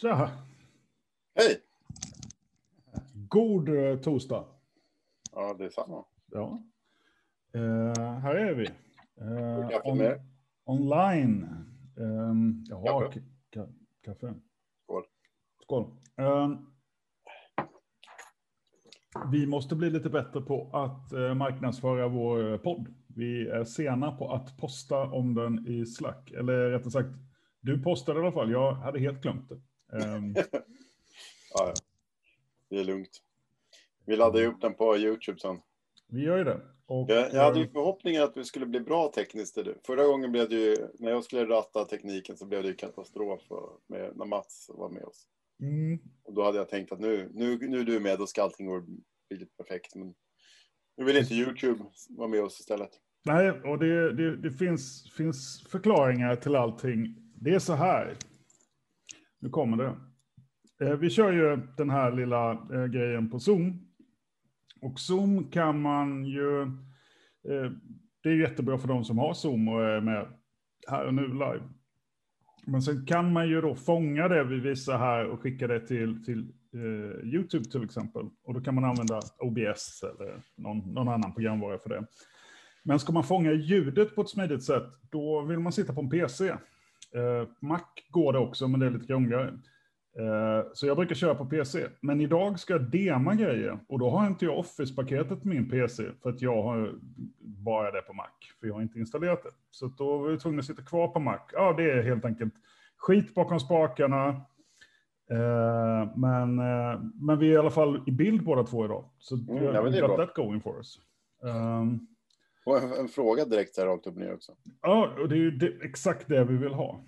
Tja! Hej! God eh, torsdag. Ja, det är samma. Ja. Eh, här är vi. Eh, on- online. Um, jaha, Kaffe. ka- ka- kaffe. Skål. Skål. Ehm, vi måste bli lite bättre på att eh, marknadsföra vår eh, podd. Vi är sena på att posta om den i Slack. Eller rättare sagt, du postade i alla fall. Jag hade helt glömt det. Ehm, Ja. Det är lugnt. Vi laddar ju upp den på YouTube sen. vi gör ju det. Och, Jag, jag hade ju eh, förhoppningen att vi skulle bli bra tekniskt. Förra gången blev det ju, när jag skulle ratta tekniken så blev det ju katastrof och- med, när Mats var med oss. mm, Och då hade jag tänkt att nu, nu, nu är du med, då ska allting gå perfekt. Men nu vill inte YouTube vara med oss istället. Nej, och det, det, det finns, finns förklaringar till allting. Det är så här. Nu kommer det. Eh, vi kör ju den här lilla eh, grejen på Zoom. Och Zoom kan man ju... Eh, det är jättebra för de som har Zoom och är med här och nu live. Men sen kan man ju då fånga det vi visar här och skicka det till, till YouTube till exempel. Och då kan man använda OBS eller någon, någon annan programvara för det. Men ska man fånga ljudet på ett smidigt sätt, då vill man sitta på en PC. Eh, Mac går det också, men det är lite krångligare. Eh, så jag brukar köra på PC. Men idag ska jag dema grejer och då har inte jag Office-paketet på min PC för att jag har bara det på Mac, för jag har inte installerat det. Så då var jag tvungen att sitta kvar på Mac. Ja, det är helt enkelt skit bakom spakarna. Eh, men, men vi är i alla fall i bild båda två idag. Så Mm, det är going for us. Um, Och en, en fråga direkt här rakt upp och ner också. Ja, och det är ju det, exakt det vi vill ha.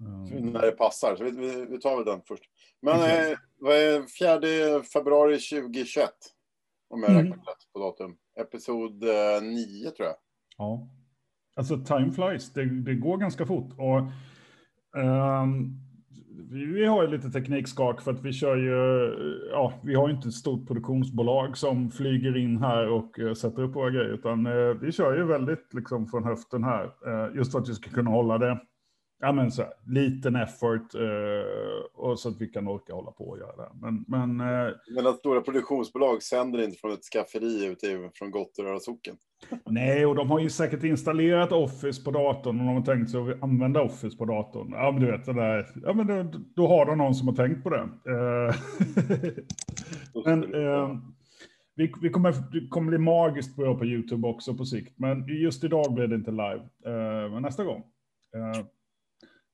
Mm. När det passar. Så vi, vi, vi tar väl den först. Men Okej. eh, vad är 4 februari 2021? Om jag Mm. räknar rätt på datum. Episod eh, 9 tror jag. Ja. Alltså time flies, det, det går ganska fort. Och, ehm, vi, vi har ju lite teknikskak för att vi kör ju, ja, vi har ju inte ett stort produktionsbolag som flyger in här och uh, sätter upp våra grejer, utan uh, vi kör ju väldigt liksom från höften här, uh, just för att vi ska kunna hålla det, ja men så här, liten effort eh, och så att vi kan orka hålla på och göra det. Men, men eh, Men att stora produktionsbolag sänder inte från ett skafferi ute från Gotteröra socken. Nej, och de har ju säkert installerat Office på datorn och de har tänkt sig att använda Office på datorn. Ja, men du vet, det där, ja, men då, då har de någon som har tänkt på det. Eh, men eh, vi, vi kommer, det kommer bli magiskt bra på YouTube också på sikt. Men just idag blir det inte live. Eh, men nästa gång.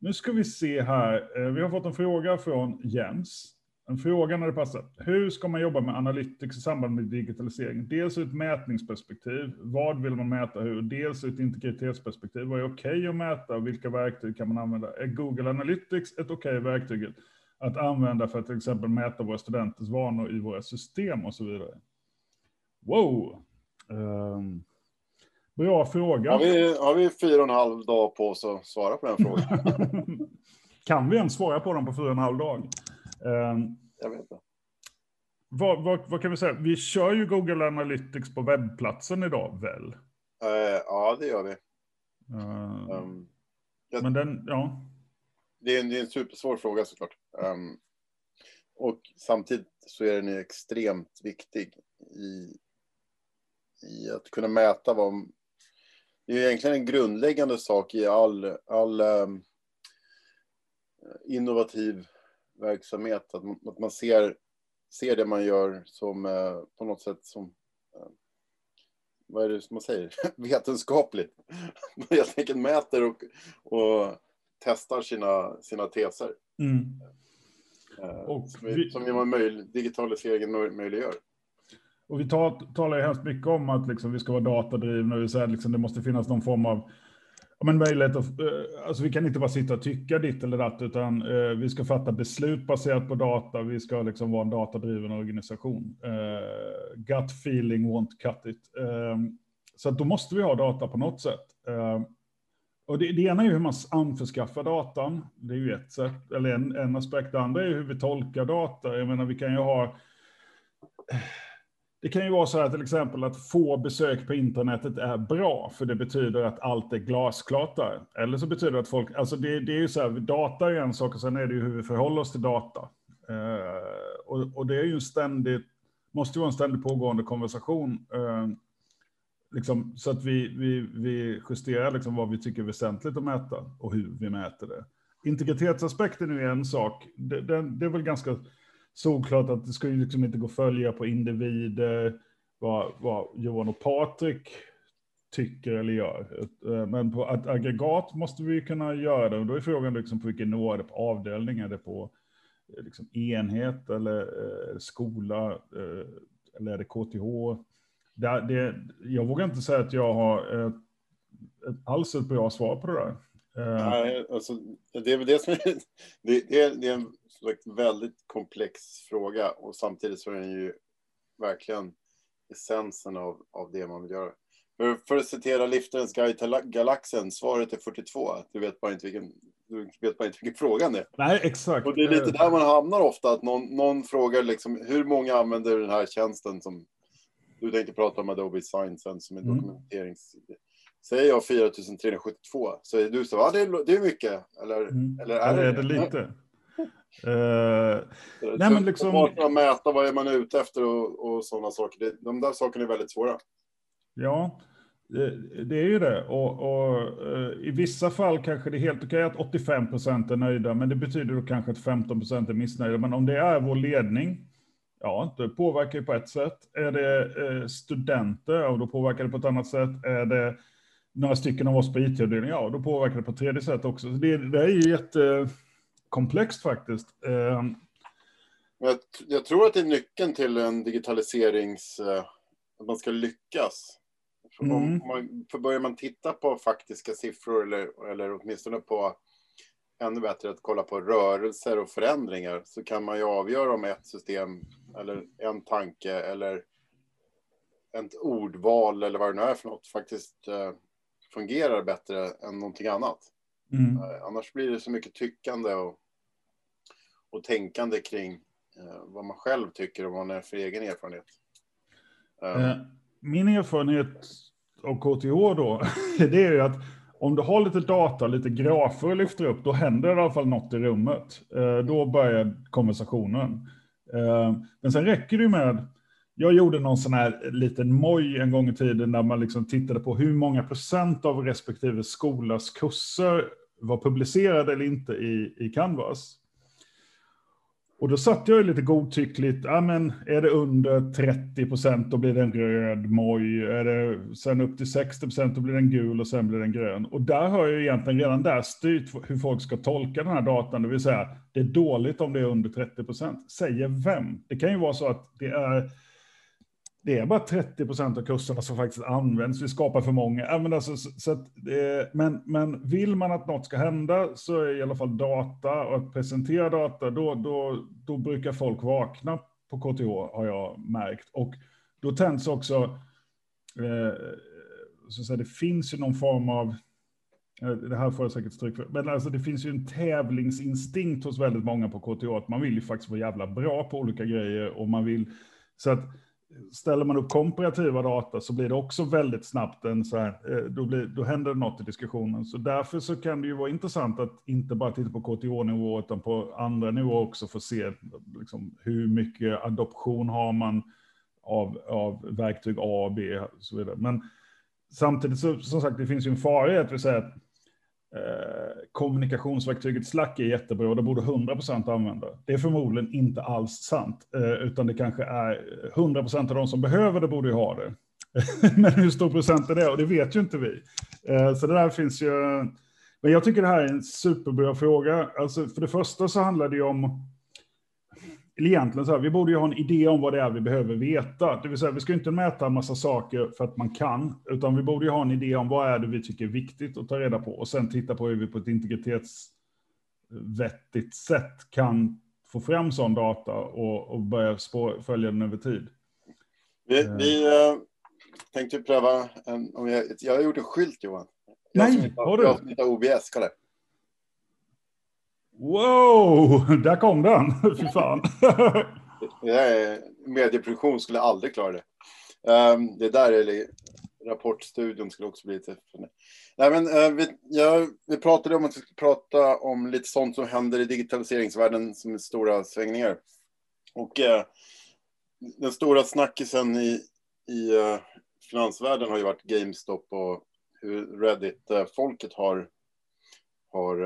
Nu ska vi se här. Eh, vi har fått en fråga från Jens. En fråga när det passar. Hur ska man jobba med analytics i samband med digitalisering? Dels ur ett mätningsperspektiv. Vad vill man mäta hur? Dels ur ett integritetsperspektiv. Vad är okej att mäta? Vilka verktyg kan man använda? Är Google Analytics ett okej verktyg att använda för att till exempel mäta våra studenters vanor i våra system och så vidare? Wow! Um bra fråga. Har vi, har vi fyra och en halv dag på oss att svara på den frågan? kan vi ens svara på dem på fyra och en halv dag? Ehm, Jag vet inte. vad, vad, vad kan vi säga? Vi kör ju Google Analytics på webbplatsen idag, väl? Eh, ja, det gör vi. Ehm, Um, men den, ja. det, är en, det är en supersvår fråga såklart. Um, och samtidigt så är den ju extremt viktig i, i att kunna mäta vad... Det är egentligen en grundläggande sak i all, all um, innovativ verksamhet. Att man, att man ser, ser det man gör som eh, på något sätt som eh, vad är det som man säger? Vetenskapligt. Man helt enkelt mäter och, och testar sina, sina teser. Mm. Eh, Och som, vi- som möj, digitaliseringen möj, möjliggör. Och vi tal, talar ju hemskt mycket om att liksom vi ska vara datadrivna. Vi säger liksom det måste finnas någon form av ja, men möjlighet att, eh, alltså vi kan inte bara sitta och tycka ditt eller datt, utan eh, vi ska fatta beslut baserat på data. Vi ska liksom vara en datadriven organisation. Eh, gut feeling won't cut it. Eh, så att då måste vi ha data på något sätt. Eh, och det, det ena är ju hur man anförskaffar datan. Det är ju ett sätt, eller en, en aspekt. Det andra är hur vi tolkar data. Jag menar, vi kan ju ha eh, det kan ju vara så här till exempel att få besök på internetet är bra, för det betyder att allt är glasklart där. Eller så betyder det att folk, alltså det, det är ju så här, data är en sak och sen är det ju hur vi förhåller oss till data. Eh, och, och, det är ju en ständigt, måste ju vara en ständigt pågående konversation. Eh, liksom, så att vi, vi, vi justerar liksom vad vi tycker är väsentligt att mäta och hur vi mäter det. Integritetsaspekten är en sak. Det, det, det är väl ganska solklart att det ska ju liksom inte gå att följa på individer vad, vad Johan och Patrik tycker eller gör. Eh, men på ett aggregat måste vi kunna göra det. Och då är frågan liksom på vilken nivå är det på avdelning? Är det på eh, liksom enhet eller eh, skola? Eller är det KTH? Det, det, jag vågar inte säga att jag har ett, alls ett bra svar på det där. Eh, Nej, alltså, det är väl det som är, det, är, det är en väldigt komplex fråga och samtidigt så är den ju verkligen essensen av, av det man vill göra. För, för att citera Liftarens guide till galaxen, svaret är 42. Du vet bara inte vilken, du vet bara inte vilken frågan är. Nej, exakt. Och det är lite där man hamnar ofta, att någon, någon frågar liksom, hur många använder den här tjänsten som du tänkte prata om Adobe Sign som är mm. dokumenterings... Säger jag 4372, så är du så, ja det är, det är mycket, eller, mm. eller är, eller är det, det lite? uh, nej, men liksom... Att mäta vad är man ute efter och, och sådana saker, det, de där sakerna är väldigt svåra. Ja, det är ju det. Och, och uh, i vissa fall kanske det är helt okej att 85 procent är nöjda, men det betyder då kanske att 15 procent är missnöjda. Men om det är vår ledning, ja, det påverkar ju på ett sätt. Är det uh, studenter, ja, då påverkar det på ett annat sätt. Är det några stycken av oss på IT-avdelningen, ja, då påverkar det på tredje sätt också. Så det, det är ju jättekomplext faktiskt. Ehm, jag, jag, tror att det är nyckeln till en digitaliserings... Eh, att man ska lyckas. För, mm. man, för börjar man titta på faktiska siffror eller, eller åtminstone på ännu bättre att kolla på rörelser och förändringar så kan man ju avgöra om ett system eller en tanke eller ett ordval eller vad det nu är för något faktiskt eh, fungerar bättre än någonting annat. Mm. Eh, annars blir det så mycket tyckande och, och tänkande kring eh, vad man själv tycker och vad man är för egen erfarenhet. Eh, min erfarenhet av KTH då, det är ju att om du har lite data, lite grafer och lyfter upp, då händer det i alla fall något i rummet. Då börjar konversationen. Men sen räcker det ju med jag gjorde någon sån här liten moj en gång i tiden där man liksom tittade på hur många procent av respektive skolas kurser var publicerade eller inte i, i Canvas. Och då satt jag ju lite godtyckligt, ja men är det under 30 procent då blir det en röd moj, är det sen upp till 60 procent då blir den gul och sen blir den grön. Och där har jag ju egentligen redan där styrt hur folk ska tolka den här datan, det vill säga det är dåligt om det är under 30 procent. Säger vem? Det kan ju vara så att det är det är bara 30 procent av kurserna som faktiskt används. Vi skapar för många. Men, alltså, så att, eh, men, men vill man att något ska hända så är i alla fall data och att presentera data, då, då, då brukar folk vakna på KTH har jag märkt. Och då tänds också, eh, så att säga, det finns ju någon form av, eh, det här får jag säkert stryk för, men alltså det finns ju en tävlingsinstinkt hos väldigt många på KTH, att man vill ju faktiskt vara jävla bra på olika grejer och man vill, så att ställer man upp komparativa data så blir det också väldigt snabbt en så här, eh, då, blir, då händer det något i diskussionen. Så därför så kan det ju vara intressant att inte bara titta på KTH-nivå utan på andra nivåer också för att se liksom, hur mycket adoption har man av, av verktyg A, B och så vidare. Men samtidigt så, som sagt, det finns ju en fara i att vi säger att Eh, kommunikationsverktyget Slack är jättebra och det borde 100% använda. Det är förmodligen inte alls sant, eh, utan det kanske är 100% av de som behöver det borde ju ha det. Men hur stor procent är det? Och det vet ju inte vi. Eh, så det där finns ju... Men jag tycker det här är en superbra fråga. Alltså för det första så handlar det ju om eller egentligen så här, vi borde ju ha en idé om vad det är vi behöver veta. Det vill säga, vi ska inte mäta en massa saker för att man kan, utan vi borde ju ha en idé om vad är det vi tycker är viktigt att ta reda på och sen titta på hur vi på ett integritetsvettigt sätt kan få fram sån data och, och börja spår, följa den över tid. Vi, uh. vi uh, tänkte pröva, en, om jag, jag har gjort en skylt Johan. Jag Nej, har du? Jag som heter OBS, kolla. Wow, där kom den. Fy fan. medieproduktion skulle aldrig klara det. Um, det där är rapportstudion skulle också bli lite... Nej, men, uh, vi, ja, vi pratade om att vi skulle prata om lite sånt som händer i digitaliseringsvärlden som är stora svängningar. Och uh, den stora snackisen i, i uh, finansvärlden har ju varit GameStop och hur Reddit-folket har, har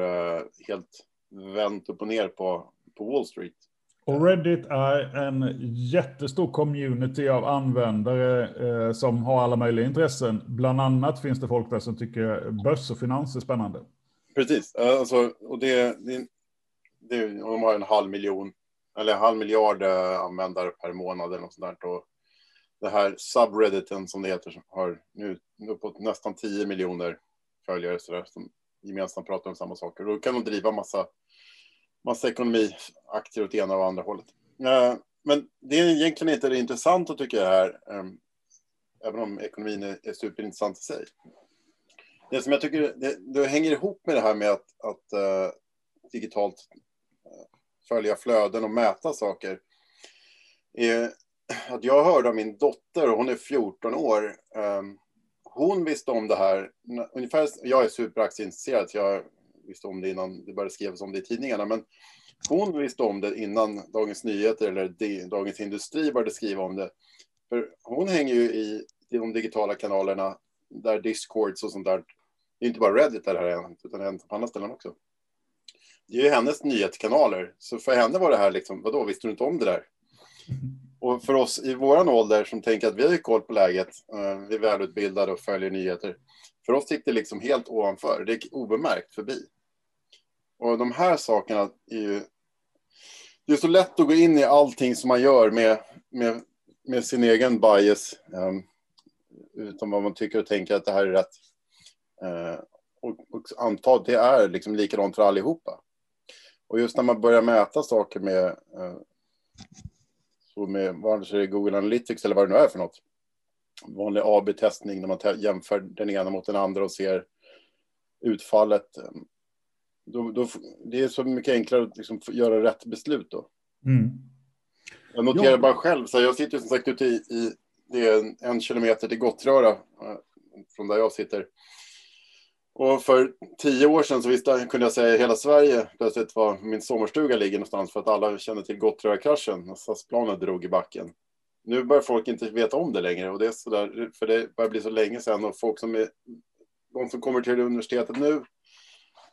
helt vänt upp och ner på, på Wall Street. Och Reddit är en jättestor community av användare eh, som har alla möjliga intressen. Bland annat finns det folk där som tycker börs och finans är spännande. Precis, alltså, och det, det, det, de har en halv miljon, eller en halv miljard eh, användare per månad eller något sånt där. Och det här subredditen som det heter har nu uppåt nästan 10 miljoner följare så där, som gemensamt pratar om samma saker. Då kan de driva massa massa ekonomiaktier åt ena och andra hållet. Eh, men det är egentligen inte det intressanta tycker jag här, ehm, även om ekonomin är superintressant i sig. Det som jag tycker det, det hänger ihop med det här med att, att uh, digitalt eh, följa flöden och mäta saker. Är att jag hörde av min dotter, hon är 14 år, um, hon visste om det här, ungefär, jag är superaktieintresserad, jag visste om det innan det började skrivas om det i tidningarna. Men hon visste om det innan Dagens Nyheter eller Dagens Industri började skriva om det. För hon hänger ju i, de digitala kanalerna där Discords och sånt där. Det är inte bara Reddit där det här är hänt, utan det har hänt på andra ställen också. Det är ju hennes nyhetskanaler. Så för henne var det här liksom, vadå, visste du inte om det där? Och för oss i våran ålder som tänker att vi har ju koll på läget, eh, vi är välutbildade och följer nyheter. För oss gick det liksom helt ovanför, det gick obemärkt förbi. Och de här sakerna är ju... Det är så lätt att gå in i allting som man gör med, med, med sin egen bias. Ehm, um, utan vad man tycker och tänker att det här är rätt. Uh, och, och anta att det är liksom likadant för allihopa. Och just när man börjar mäta saker med, uh, så med vare sig det är Google Analytics eller vad det nu är för något. Vanlig AB-testning när man jämför den ena mot den andra och ser utfallet. Um, då, då, det är så mycket enklare att liksom göra rätt beslut då. Mm. Jag noterar ja. bara själv, så jag sitter som sagt ute i, i det är en, en kilometer till Gottröra eh, från där jag sitter. Och för tio år sedan så visste, kunde jag säga hela Sverige plötsligt var min sommarstuga ligger någonstans för att alla kände till Gottröra-kraschen när SAS-planet drog i backen. Nu börjar folk inte veta om det längre och det är så där, för det börjar bli så länge sedan och folk som är de som kommer till universitetet nu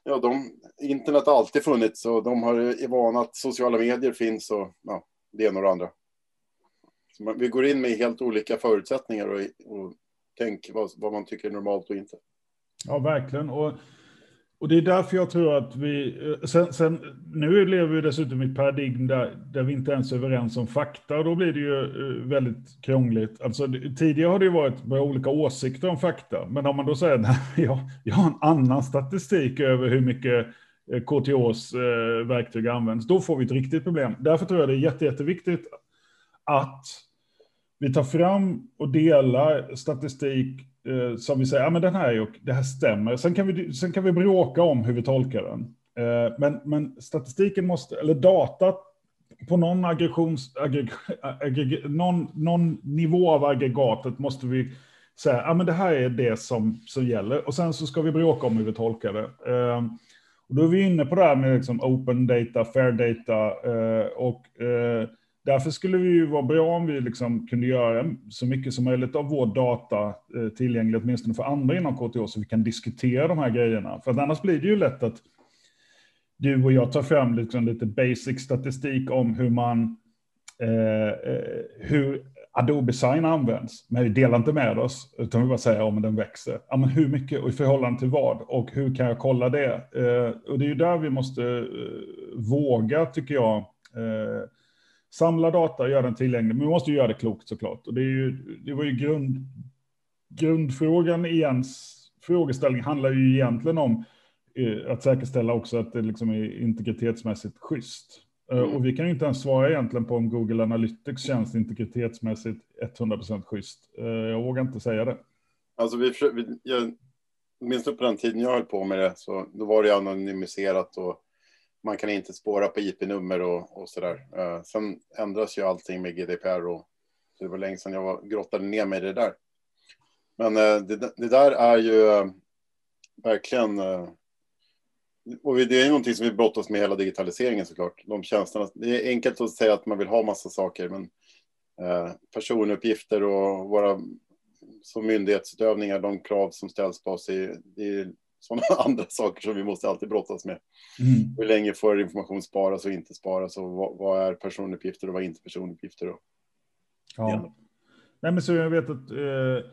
ja, de, internet har alltid funnits och de har I vana att sociala medier finns och ja, det ena och det andra. Man, vi går in med helt olika förutsättningar och, och tänk vad, vad man tycker är normalt och inte. Ja, verkligen. Och och det är därför jag tror att vi... Eh, sen, sen, nu lever vi dessutom i ett paradigm där, där vi inte ens är överens om fakta. Och då blir det ju eh, väldigt krångligt. Alltså, tidigare har det ju varit olika åsikter om fakta. Men om man då säger att jag, jag har en annan statistik över hur mycket eh, KTHs verktyg används, då får vi ett riktigt problem. Därför tror jag det är jätte, jätteviktigt att vi tar fram och delar statistik eh, som vi säger, ja men den här är det här stämmer. Sen kan vi, sen kan vi bråka om hur vi tolkar den. Eh, men, men statistiken måste, eller datat på någon aggressions, aggreg, aggreg, någon, någon nivå av aggregatet måste vi säga, ja men det här är det som, som gäller. Och sen så ska vi bråka om hur vi tolkar det. Eh, och då är vi inne på det här med liksom open data, fair data eh, och eh, Därför skulle det ju vara bra om vi liksom kunde göra så mycket som möjligt av vår data eh, tillgänglig, åtminstone för andra inom KTH, så vi kan diskutera de här grejerna. För att annars blir det ju lätt att du och jag tar fram liksom lite basic statistik om hur man eh, eh hur Adobe Sign används, men vi delar inte med oss, utan vi bara säger om den växer. Ja, men hur mycket och i förhållande till vad? Och hur kan jag kolla det? Eh, och det är ju där vi måste eh, våga, tycker jag, eh, samla data och göra den tillgänglig. Men vi måste ju göra det klokt såklart. Och det, är ju, det var ju grund, grundfrågan i ens frågeställning handlar ju egentligen om eh, att säkerställa också att det liksom är integritetsmässigt schysst. Eh, mm. Och vi kan ju inte ens svara egentligen på om Google Analytics känns integritetsmässigt 100% schysst. Eh, jag vågar inte säga det. Alltså vi, vi jag minns på den tiden jag höll på med det, så då var det anonymiserat och man kan inte spåra på IP-nummer och, och sådär. Eh, sen ändras ju allting med GDPR och så det var länge sedan jag var, grottade ner mig i det där. Men eh, det, det, där är ju eh, verkligen eh, och det är någonting som vi brottas med hela digitaliseringen såklart. De tjänsterna. Det är enkelt att säga att man vill ha massa saker, men eh, personuppgifter och våra som myndighetsutövningar, de krav som ställs på oss, är, det är sådana andra saker som vi måste alltid brottas med. Mm. Hur länge får information sparas och inte sparas och vad, vad är personuppgifter och vad är inte personuppgifter? Och, ja. ja. Nej, men så jag vet att eh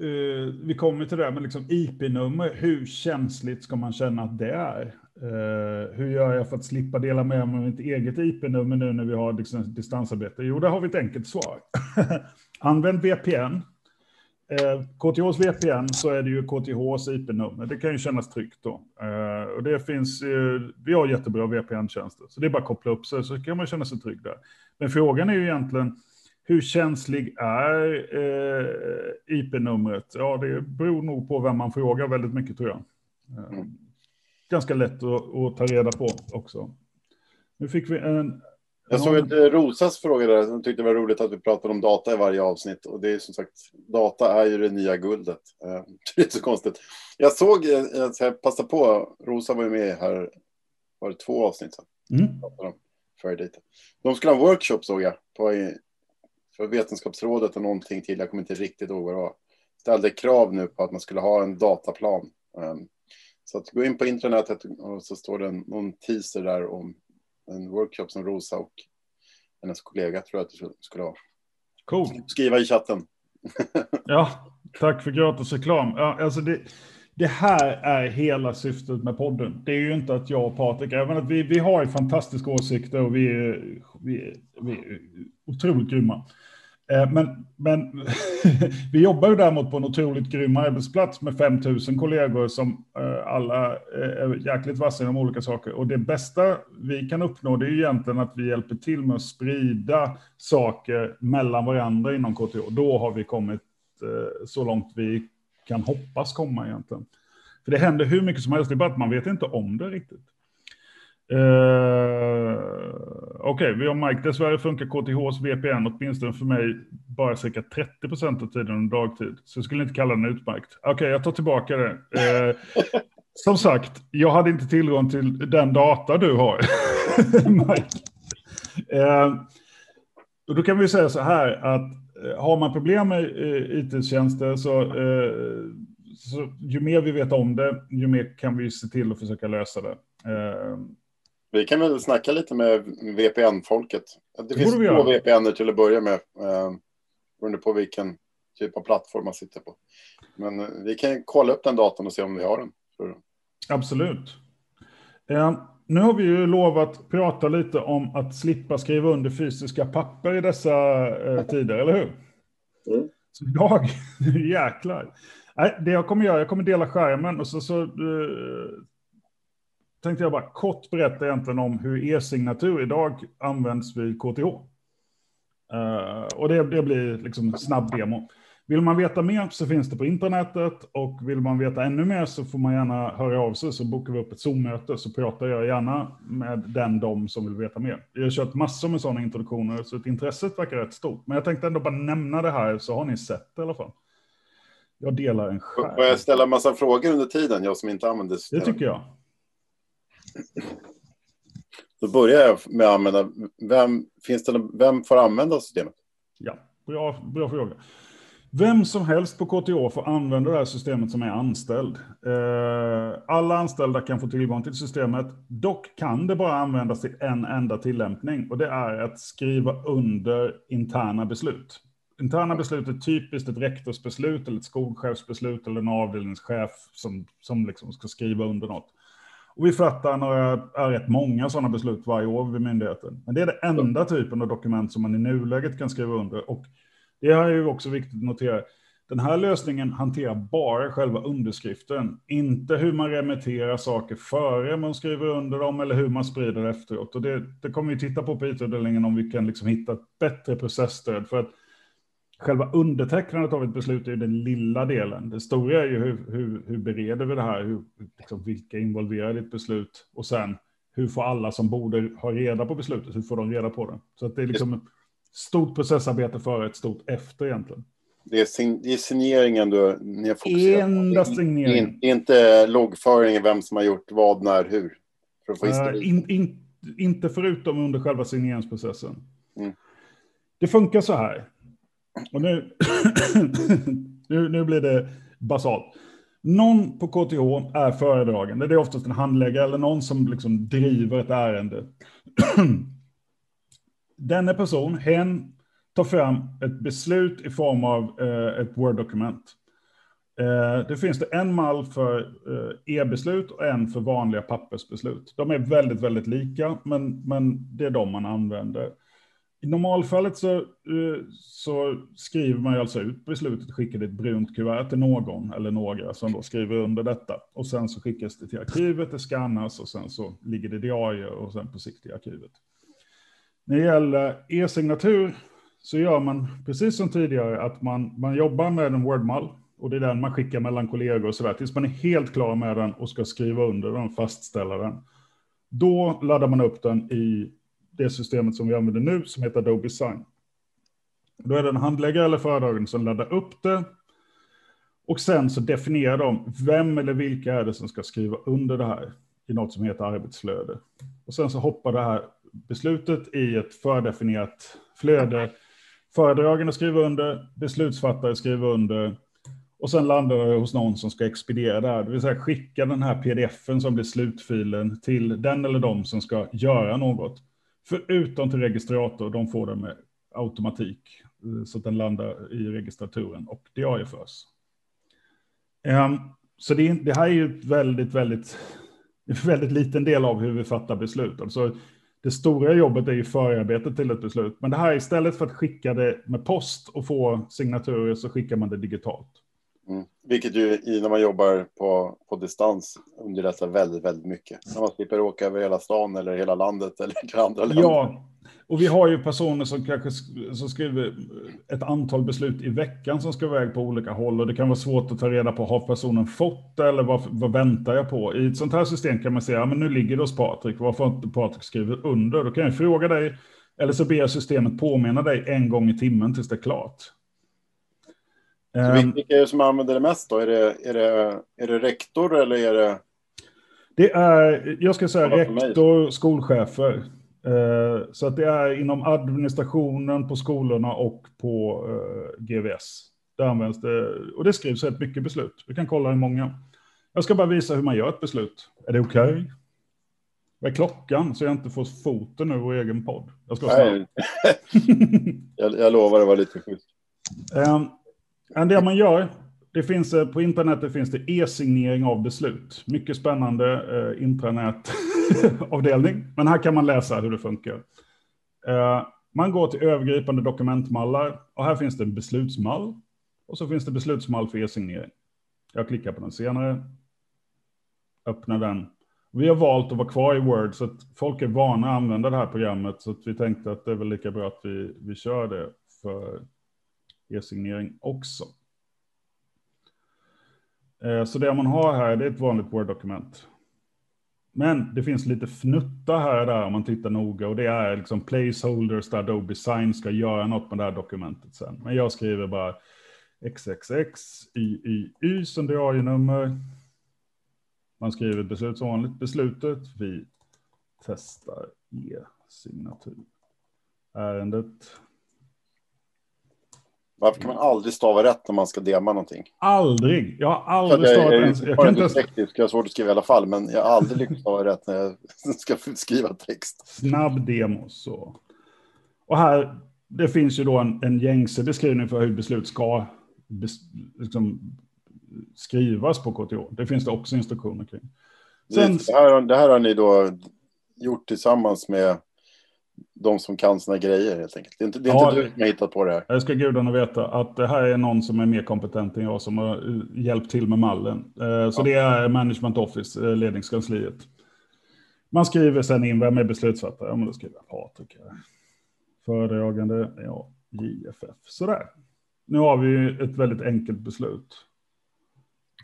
Uh, vi kommer till det, men liksom IP-nummer, hur känsligt ska man känna att det är? Uh, hur gör jag för att slippa dela med mig av mitt eget IP-nummer nu när vi har liksom distansarbete? Jo, där har vi ett enkelt svar. Använd VPN. Eh, KTHs VPN så är det ju KTHs IP-nummer. Det kan ju kännas tryggt då. Uh, och det finns, vi har jättebra VPN-tjänster, så det är bara att koppla upp sig så kan man känna sig trygg där. Men frågan är ju egentligen, hur känslig är eh, IP-numret? Ja, det beror nog på vem man frågar väldigt mycket tror jag. Eh, mm. Ganska lätt att, att, ta reda på också. Nu fick vi en... Jag såg ett, eh, Rosas fråga där, som tyckte det var roligt att vi pratade om data i varje avsnitt. Och det är som sagt, data är ju det nya guldet. Eh, det är inte så konstigt. Jag såg, eh, jag passade på, Rosa var ju med här, var det två avsnitt sedan? Mm. De skulle ha en workshop såg jag, på för Vetenskapsrådet och någonting till, jag kommer inte riktigt ihåg vad det var, ställde krav nu på att man skulle ha en dataplan. Um, så att gå in på internetet och så står det någon teaser där om en workshop som Rosa och hennes kollega tror jag att du skulle ha. Cool. Skriva i chatten. ja, tack för gratis reklam. Ja, alltså det, det här är hela syftet med podden. Det är ju inte att jag och Patrik, även att vi, vi har fantastiska åsikter och vi är, vi, är, vi är otroligt grymma. Eh, men, men vi jobbar ju däremot på en otroligt grym arbetsplats med 5 000 kollegor som eh, alla eh, är jäkligt vassa inom olika saker. Och det bästa vi kan uppnå det är ju egentligen att vi hjälper till med att sprida saker mellan varandra inom KTH. Då har vi kommit så långt vi kan hoppas komma egentligen. För det händer hur mycket som helst, det är bara att man vet inte om det riktigt. Uh, Okej, okay, vi har Mike. Dessvärre funkar KTHs VPN åtminstone för mig bara cirka 30 procent av tiden under dagtid. Så jag skulle inte kalla den utmärkt. Okej, okay, jag tar tillbaka det. Uh, som sagt, jag hade inte tillgång till den data du har, Mike. Uh, och då kan vi säga så här att har man problem med it-tjänster så, så ju mer vi vet om det, ju mer kan vi se till att försöka lösa det. Vi kan väl snacka lite med VPN-folket. Det, det finns två VPN till att börja med. Eh, beroende på vilken typ av plattform man sitter på. Men eh, vi kan kolla upp den datorn och se om vi har den. Absolut. Eh, nu har vi ju lovat prata lite om att slippa skriva under fysiska papper i dessa eh, tider, eller hur? Mm. Så idag, jäklar. Nej, det jag kommer göra, jag kommer dela skärmen och så, så eh, tänkte jag bara kort berätta egentligen om hur e-signatur idag används vid KTH. Uh, eh, och det, det blir liksom snabb demo. Vill man veta mer så finns det på internetet och vill man veta ännu mer så får man gärna höra av sig så bokar vi upp ett Zoom-möte så pratar jag gärna med den, de som vill veta mer. Jag har kört massor med sådana introduktioner så intresset verkar rätt stort. Men jag tänkte ändå bara nämna det här så har ni sett det i alla fall. Jag delar en skärm. Får jag ställa en massa frågor under tiden, jag som inte använder systemet? Det tycker jag. Då börjar jag med att använda, vem, finns det, vem får använda systemet? Ja, bra, bra fråga. Vem som helst på KTH får använda det här systemet som är anställd. Eh, alla anställda kan få tillgång till systemet. Dock kan det bara användas till en enda tillämpning och det är att skriva under interna beslut. Interna beslut är typiskt ett rektorsbeslut eller ett skolchefsbeslut eller en avdelningschef som, som liksom ska skriva under något. Och vi fattar några, är rätt många sådana beslut varje år vid myndigheten. Men det är det enda typen av dokument som man i nuläget kan skriva under. Och det är ju också viktigt att notera. Den här lösningen hanterar bara själva underskriften, inte hur man remitterar saker före man skriver under dem eller hur man sprider efteråt. Och det, det kommer vi titta på på IT-avdelningen om vi kan liksom hitta ett bättre processstöd. För att själva undertecknandet av ett beslut är den lilla delen. Det stora är ju hur, hur, hur bereder vi det här, hur, liksom, vilka involverade i ett beslut och sen hur får alla som borde ha reda på beslutet, hur får de reda på det? Så det är liksom ett stort processarbete före ett stort efter egentligen. Det är, sign det är signeringen du ni har fokuserat Enda på. signeringen. Är inte loggföringen, vem som har gjort vad, när, hur. För historik. in, in, inte förutom under själva signeringsprocessen. Mm. Det funkar så här. Och nu, nu, nu blir det basalt. Någon på KTH är föredragande. Det är oftast en handläggare eller någon som liksom driver ett ärende. Denna person, hen, tar fram ett beslut i form av eh, ett Word-dokument. Eh, det finns det en mall för eh, e-beslut och en för vanliga pappersbeslut. De är väldigt, väldigt lika, men, men det är de man använder. I normalfallet så, eh, så skriver man ju alltså ut beslutet och skickar det ett brunt kuvert till någon eller några som då skriver under detta. Och sen så skickas det till arkivet, det skannas och sen så ligger det diarier och sen på sikt i arkivet. När det gäller e-signatur så gör man precis som tidigare att man, man jobbar med en Word-mall och det är den man skickar mellan kollegor och så där tills man är helt klar med den och ska skriva under den, fastställa den. Då laddar man upp den i det systemet som vi använder nu som heter Adobe Sign. Då är det en handläggare eller föredragande som laddar upp det. Och sen så definierar de vem eller vilka är det som ska skriva under det här i något som heter arbetsflöde. Och sen så hoppar det här beslutet i ett fördefinierat flöde. Föredragande skriver under, beslutsfattare skriver under och sen landar det hos någon som ska expediera det här, det vill säga skicka den här pdfen som blir slutfilen till den eller de som ska göra något. Förutom till registrator, de får den med automatik eh, så att den landar i registraturen och diarieförs. Um, ehm, så det, det, här är ju ett väldigt, väldigt, väldigt liten del av hur vi fattar beslut. Alltså, det stora jobbet är ju förarbetet till ett beslut. Men det här istället för att skicka det med post och få signaturer så skickar man det digitalt. Mm. Vilket ju i, när man jobbar på, på distans underlättar väldigt, väldigt mycket. När man slipper åka över hela stan eller hela landet eller till andra länder. Ja, och vi har ju personer som kanske som skriver ett antal beslut i veckan som ska iväg på olika håll och det kan vara svårt att ta reda på, har personen fått det eller vad, vad väntar jag på? I ett sånt här system kan man säga, ja men nu ligger det hos Patrik, varför har inte Patrik skrivit under? Då kan jag fråga dig, eller så ber systemet påminna dig en gång i timmen tills det är klart. Så Ehm, vilka är det som använder det mest då? Är det, är det, är det rektor eller är det... Det är, jag ska säga rektor, skolchefer. Eh, Så att det är inom administrationen på skolorna och på eh, GVS. Där används det, och det skrivs rätt mycket beslut. Vi kan kolla hur många. Jag ska bara visa hur man gör ett beslut. Är det okej? Vad är klockan? Så jag inte får foten ur vår egen podd. Jag ska vara. Nej, jag, jag lovar det var lite schysst. Um, en det man gör, det finns eh, på internet det finns det e-signering av beslut. Mycket spännande eh, intranätavdelning. Men här kan man läsa hur det funkar. Eh, man går till övergripande dokumentmallar och här finns det en beslutsmall. Och så finns det beslutsmall för e-signering. Jag klickar på den senare. Öppnar den. Vi har valt att vara kvar i Word så att folk är vana att använda det här programmet. Så att vi tänkte att det är väl lika bra att vi, vi kör det för e-signering också. Eh, så det man har här det är ett vanligt Word-dokument. Men det finns lite fnutta här och där om man tittar noga och det är liksom placeholders där Adobe Sign ska göra något med det här dokumentet sen. Men jag skriver bara XXX YYY som diarienummer. Man skriver beslut som vanligt. Beslutet. Vi testar e-signatur. Ärendet varför kan man aldrig stava rätt när man ska dema någonting? Aldrig. Jag har aldrig stavat ens. jag, Jag kan inte ens dyslektisk, jag har svårt att skriva i alla fall, men jag har aldrig lyckats stava rätt när jag ska skriva text. snabb demo. Så. Och här, det finns ju då en, en gängse beskrivning för hur beslut ska bes, liksom, skrivas på KTH. Det finns det också instruktioner kring. Sen, Det, här, det här har ni då gjort tillsammans med de som kan sina grejer helt enkelt. Det är inte, det är Ja, inte du som har hittat på det här. jag ska gudarna veta att det här är någon som är mer kompetent än jag som har eh, hjälpt till med mallen. Eh, Så det är Management Office, eh, ledningskansliet. Man skriver sen in, vem är beslutsfattare? Ja, men då skriver jag Patrik. Föredragande, ja, JFF. Sådär. Nu har vi ett väldigt enkelt beslut.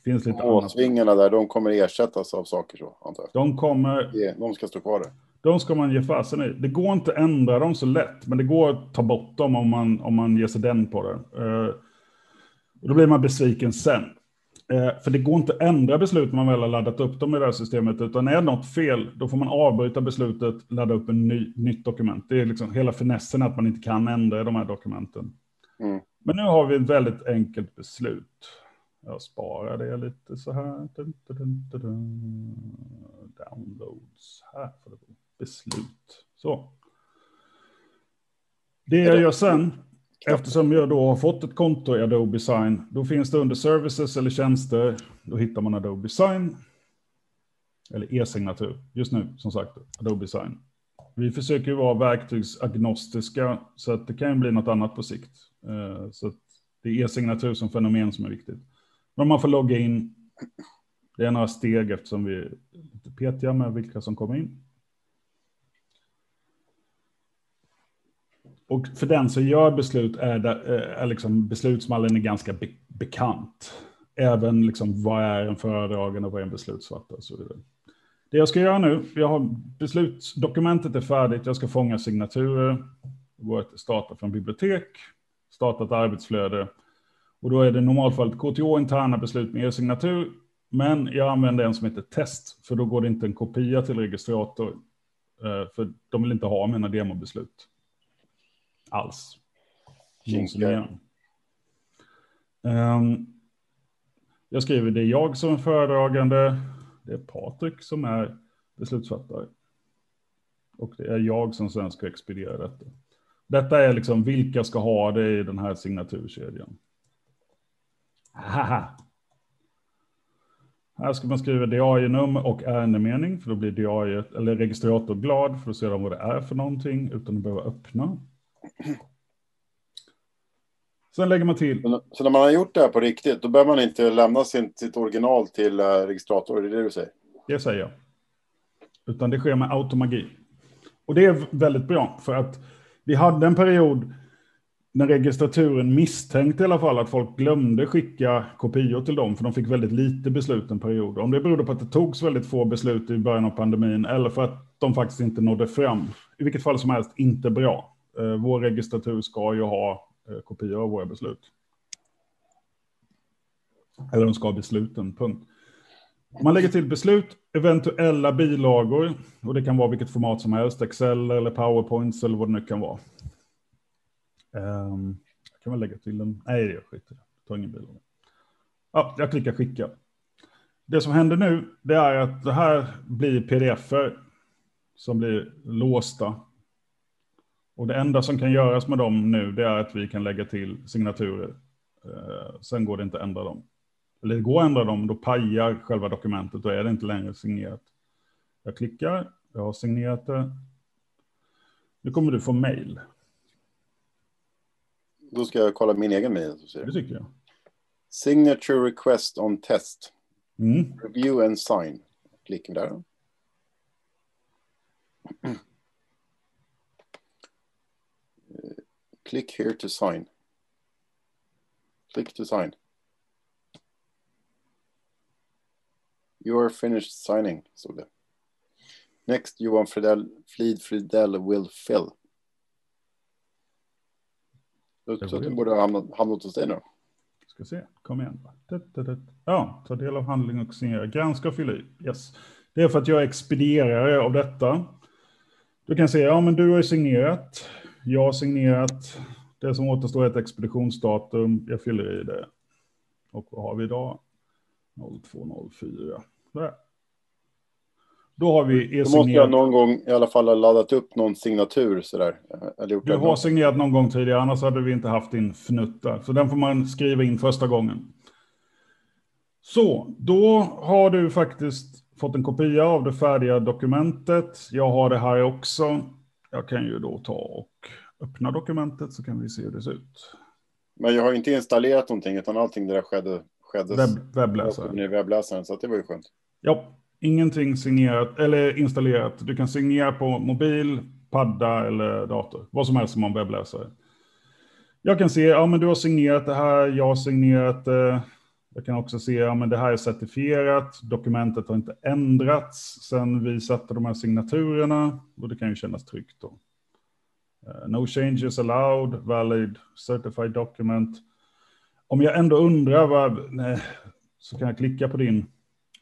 finns lite annat. Måsvingarna där, de kommer ersättas av saker så, antar jag. De kommer, De ska stå kvar där. De ska man ge fasen i. Det går inte att ändra dem så lätt, men det går att ta bort dem om man, om man ger sig den på det. Och då blir man besviken sen. Eh, för det går inte att ändra beslut när man väl har laddat upp dem i det här systemet, utan är något fel, då får man avbryta beslutet, ladda upp en ny, nytt dokument. Det är liksom hela finessen att man inte kan ändra i de här dokumenten. Mm. Men nu har vi ett väldigt enkelt beslut. Jag sparar det lite så här. Dun, dun, dun. Downloads. Här får det vara. Beslut. Så. Det jag gör sen, eftersom jag då har fått ett konto i Adobe Sign, då finns det under services eller tjänster, då hittar man Adobe Sign. Eller e-signatur. Just nu, som sagt, Adobe Sign. Vi försöker ju vara verktygsagnostiska, så att det kan ju bli något annat på sikt. Eh, Så att det är e-signatur som fenomen som är viktigt. Men man får logga in. Det är några steg eftersom vi är lite petiga med vilka som kommer in. Och för den som gör beslut är, det, eh, är liksom beslutsmallen är ganska be bekant. Även liksom vad är en föredragande och vad är en beslutsfattare och så vidare. Det jag ska göra nu, jag har beslutsdokumentet är färdigt, jag ska fånga signaturer, gå att starta från bibliotek, starta ett arbetsflöde. Och då är det normalfallet KTH interna beslut med e-signatur, men jag använder en som heter test, för då går det inte en kopia till registrator. Eh, för de vill inte ha mina demobeslut. Alls. Ehm, Jag skriver det är jag som är föredragande, det är Patrik som är beslutsfattare. Och det är jag som sen ska expediera detta. Detta är liksom vilka ska ha det i den här signaturkedjan. Haha. Här ska man skriva diarienummer och ärendemening, för då blir diariet, eller registrator glad, för ser de vad det är för någonting utan att behöva öppna. Sen lägger man till, Så- när man har gjort det här på riktigt, då behöver man inte lämna sin, sitt original till uh, registrator, det är det du säger? det säger jag. Utan det sker med automagi. Och det är väldigt bra, för att vi hade en period när registraturen misstänkte i alla fall att folk glömde skicka kopior till dem, för de fick väldigt lite beslut en period. Om det berodde på att det togs väldigt få beslut i början av pandemin, eller för att de faktiskt inte nådde fram. I vilket fall som helst, inte bra. Eh, vår registratur ska ju ha eh, kopior av våra beslut. Eller de ska ha besluten, punkt. Man lägger till beslut, eventuella bilagor, och det kan vara vilket format som helst, Excel eller PowerPoints eller vad det nu kan vara. Um, jag kan väl lägga till en, nej det skiter jag tar ingen bilaga. Ja, jag klickar skicka. Det som händer nu, det är att det här blir pdf-er som blir låsta. Och det enda som kan göras med dem nu, det är att vi kan lägga till signaturer. Eh, sen går det inte att ändra dem eller det går att ändra dem, då pajar själva dokumentet, då är det inte längre signerat. Jag klickar, jag har signerat det. Nu kommer du få mail, Då ska jag kolla min egen mail. Det tycker jag. Signature request on test. Mm. Review and sign. Klicka där. Click here to sign. Click to sign. You are finished signing, stod det. Next, Johan Fridell, Flid Fridell will fill. Så den borde ha hamnat, hamnat hos dig nu. Ska se, kom igen. Ja, ta del av handling och signera. Granska och fylla i. Yes. Det är för att jag är expedierare av detta. Du kan säga, ja men du har ju signerat. Jag har signerat. Det som återstår är ett expeditionsdatum. Jag fyller i det. Och vad har vi idag? 0204. Där. Då har vi Då måste jag någon gång i alla fall ha laddat upp någon signatur sådär. Eller gjort Du har signerat någon gång tidigare, annars hade vi inte haft din fnutt där. Så den får man skriva in första gången. Så, då har du faktiskt fått en kopia av det färdiga dokumentet. Jag har det här också. Jag kan ju då ta och öppna dokumentet så kan vi se hur det ser ut. Men jag har inte installerat någonting utan allting det där skedde, skedde Webb, webbläsare. i webbläsaren så det var ju skönt. Ja, ingenting signerat eller installerat. Du kan signera på mobil, padda eller dator. Vad som helst som en webbläsare. Jag kan se, ja men du har signerat det här, jag har signerat det. Jag kan också se, ja men det här är certifierat, dokumentet har inte ändrats sedan vi satte de här signaturerna och det kan ju kännas tryggt då. Eh, no changes allowed, valid, certified document. Om jag ändå undrar vad, nej, så kan jag klicka på din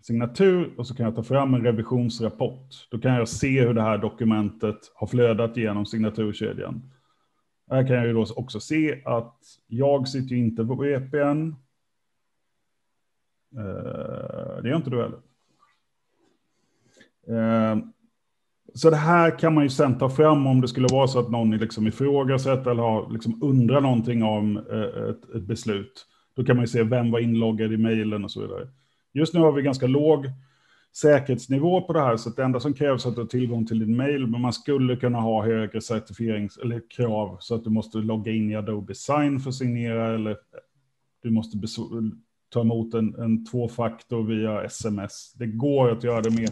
signatur och så kan jag ta fram en revisionsrapport. Då kan jag se hur det här dokumentet har flödat genom signaturkedjan. Här kan jag ju då också se att jag sitter inte på VPN. Eh, det gör inte du heller. Eh, så det här kan man ju sen ta fram om det skulle vara så att någon liksom ifrågasätter eller har liksom undrar någonting om eh, ett, ett beslut. Då kan man ju se vem var inloggad i mejlen och så vidare. Just nu har vi ganska låg säkerhetsnivå på det här, så det enda som krävs är att du har tillgång till din mail, men man skulle kunna ha högre certifierings eller krav så att du måste logga in i Adobe Sign för att signera eller du måste ta emot en, en tvåfaktor via sms. Det går att göra det mer,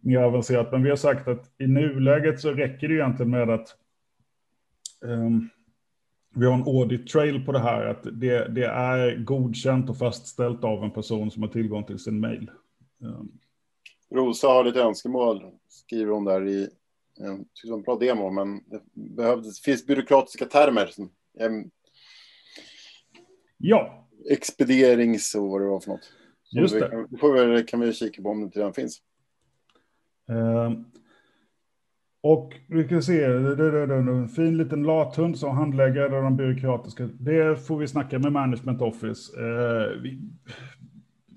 mer avancerat, men vi har sagt att i nuläget så räcker det egentligen med att um, vi har en audit trail på det här, att det, det, är godkänt och fastställt av en person som har tillgång till sin mail. Um. Rosa har lite önskemål, skriver hon där i en, en bra demo, men det, behövs, det finns byråkratiska termer. Som, um, ja. Expedierings och vad det var för något. Just det. Vi, får vi, kan vi kika på om det redan finns. Um. Och vi kan se, en fin liten lathund som handlägger de byråkratiska. Det får vi snacka med Management Office. Eh,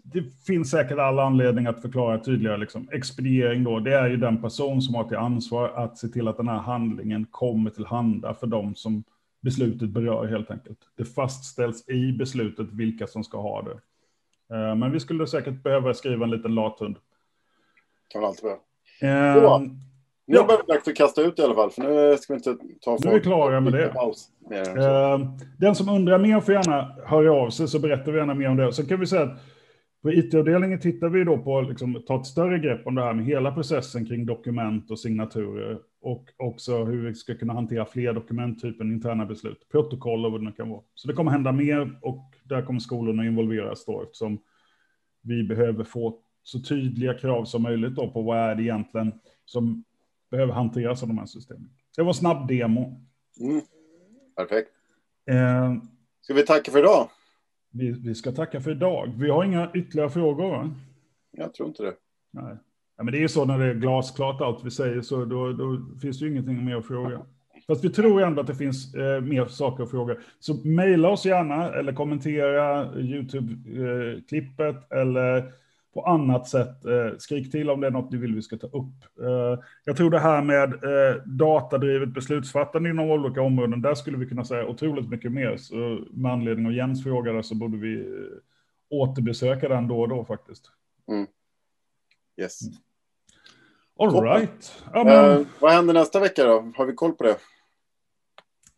det finns säkert alla anledning att förklara tydligare. Liksom. Expediering då, det är ju den person som har till ansvar att se till att den här handlingen kommer till handa för dem som beslutet berör helt enkelt. Det fastställs i beslutet vilka som ska ha det. Eh, men vi skulle säkert behöva skriva en liten lathund. Kan man alltid behöva. Eh, nu ja. börjar det dags att kasta ut i alla fall, för nu ska vi inte ta Nu är vi klara med det. Eh, den som undrar mer får gärna höra av sig, så berättar vi gärna mer om det. Så kan vi säga att på IT-avdelningen tittar vi då på liksom, att ta ett större grepp om det här med hela processen kring dokument och signaturer och också hur vi ska kunna hantera fler dokumenttyper än interna beslut, protokoll och vad det nu kan vara. Så det kommer hända mer och där kommer skolorna involveras då eftersom vi behöver få så tydliga krav som möjligt då på vad är det egentligen som behöver hanteras av de här systemen. Det var en snabb demo. Mm. Perfekt. Eh, ska vi tacka för idag? Vi, vi, ska tacka för idag. Vi har inga ytterligare frågor, va? Jag tror inte det. Nej. Ja, men det är ju så när det är glasklart allt vi säger, så då, då finns det ju ingenting mer att fråga. Fast vi tror ändå att det finns eh, mer saker att fråga. Så mejla oss gärna eller kommentera YouTube-klippet eh, eller på annat sätt. Eh, skrik till om det är något ni vill vi ska ta upp. Eh, jag tror det här med eh, datadrivet beslutsfattande inom olika områden, där skulle vi kunna säga otroligt mycket mer. Så med anledning av Jens fråga där så borde vi återbesöka den då och då faktiskt. Mm. Yes. Mm. All right. Ja, men... vad händer nästa vecka då? Har vi koll på det?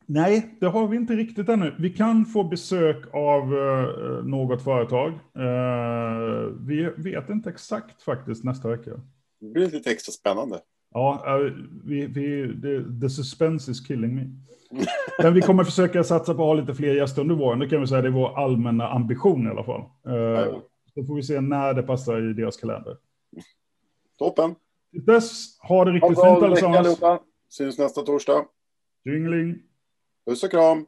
Nej, det har vi inte riktigt ännu. Vi kan få besök av uh, något företag. Uh, vi vet inte exakt faktiskt nästa vecka. Det blir lite extra spännande. Ja, uh, vi, vi, the, the suspense is killing me. Men vi kommer försöka satsa på att ha lite fler gäster under våren. Det kan vi säga, det är vår allmänna ambition i alla fall. Uh, så får vi se när det passar i deras kalender. Toppen. Till dess, ha det riktigt fint allesammans. Syns nästa torsdag. Jingling. Puss och kram!